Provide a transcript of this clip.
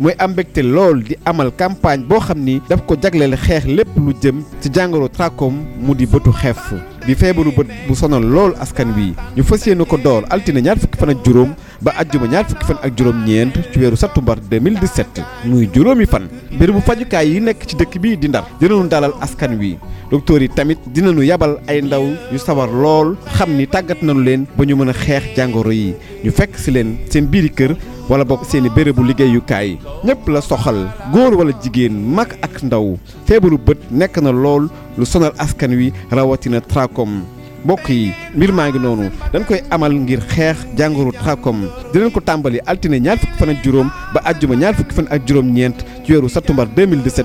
muy am mbégte lool di amal campagne boo xam ni daf ko jagleel xeex lépp lu jëm ci jàngoro trachome mu di bëtu xef di feebaru bët bu sonal lool askan wi ñu fas yéene ko door altine ñaar fukki fan ak juróom ba àjjuma ñaar fukki fan ak juróom-ñeent ci weeru sattumbar 2017 muy juróomi fan bérébu fajukaay yi nekk ci dëkk bii di ndar dinañu dalal askan wi docteur yi tamit dinañu yabal ay ndaw yu sawar lool xam ni tàggat nañu leen ba ñu mën a xeex jàngoro yi ñu fekk si leen seen biiri kër wala bokk seeni bérébu liggéeyukaay ñëpp la soxal góor wala jigéen mag ak ndaw feebaru bët nekk na lool lu sonal askan wi rawatina trachome mbokk yi mbir maa ngi noonu dañ koy amal ngir xeex jàngoro trachome dinañ ko tàmbali altine ñaar fukki fan ak juróom ba àjjuma ñaar fukki fan ak juróom-ñeent ci weeru sattumbar 2017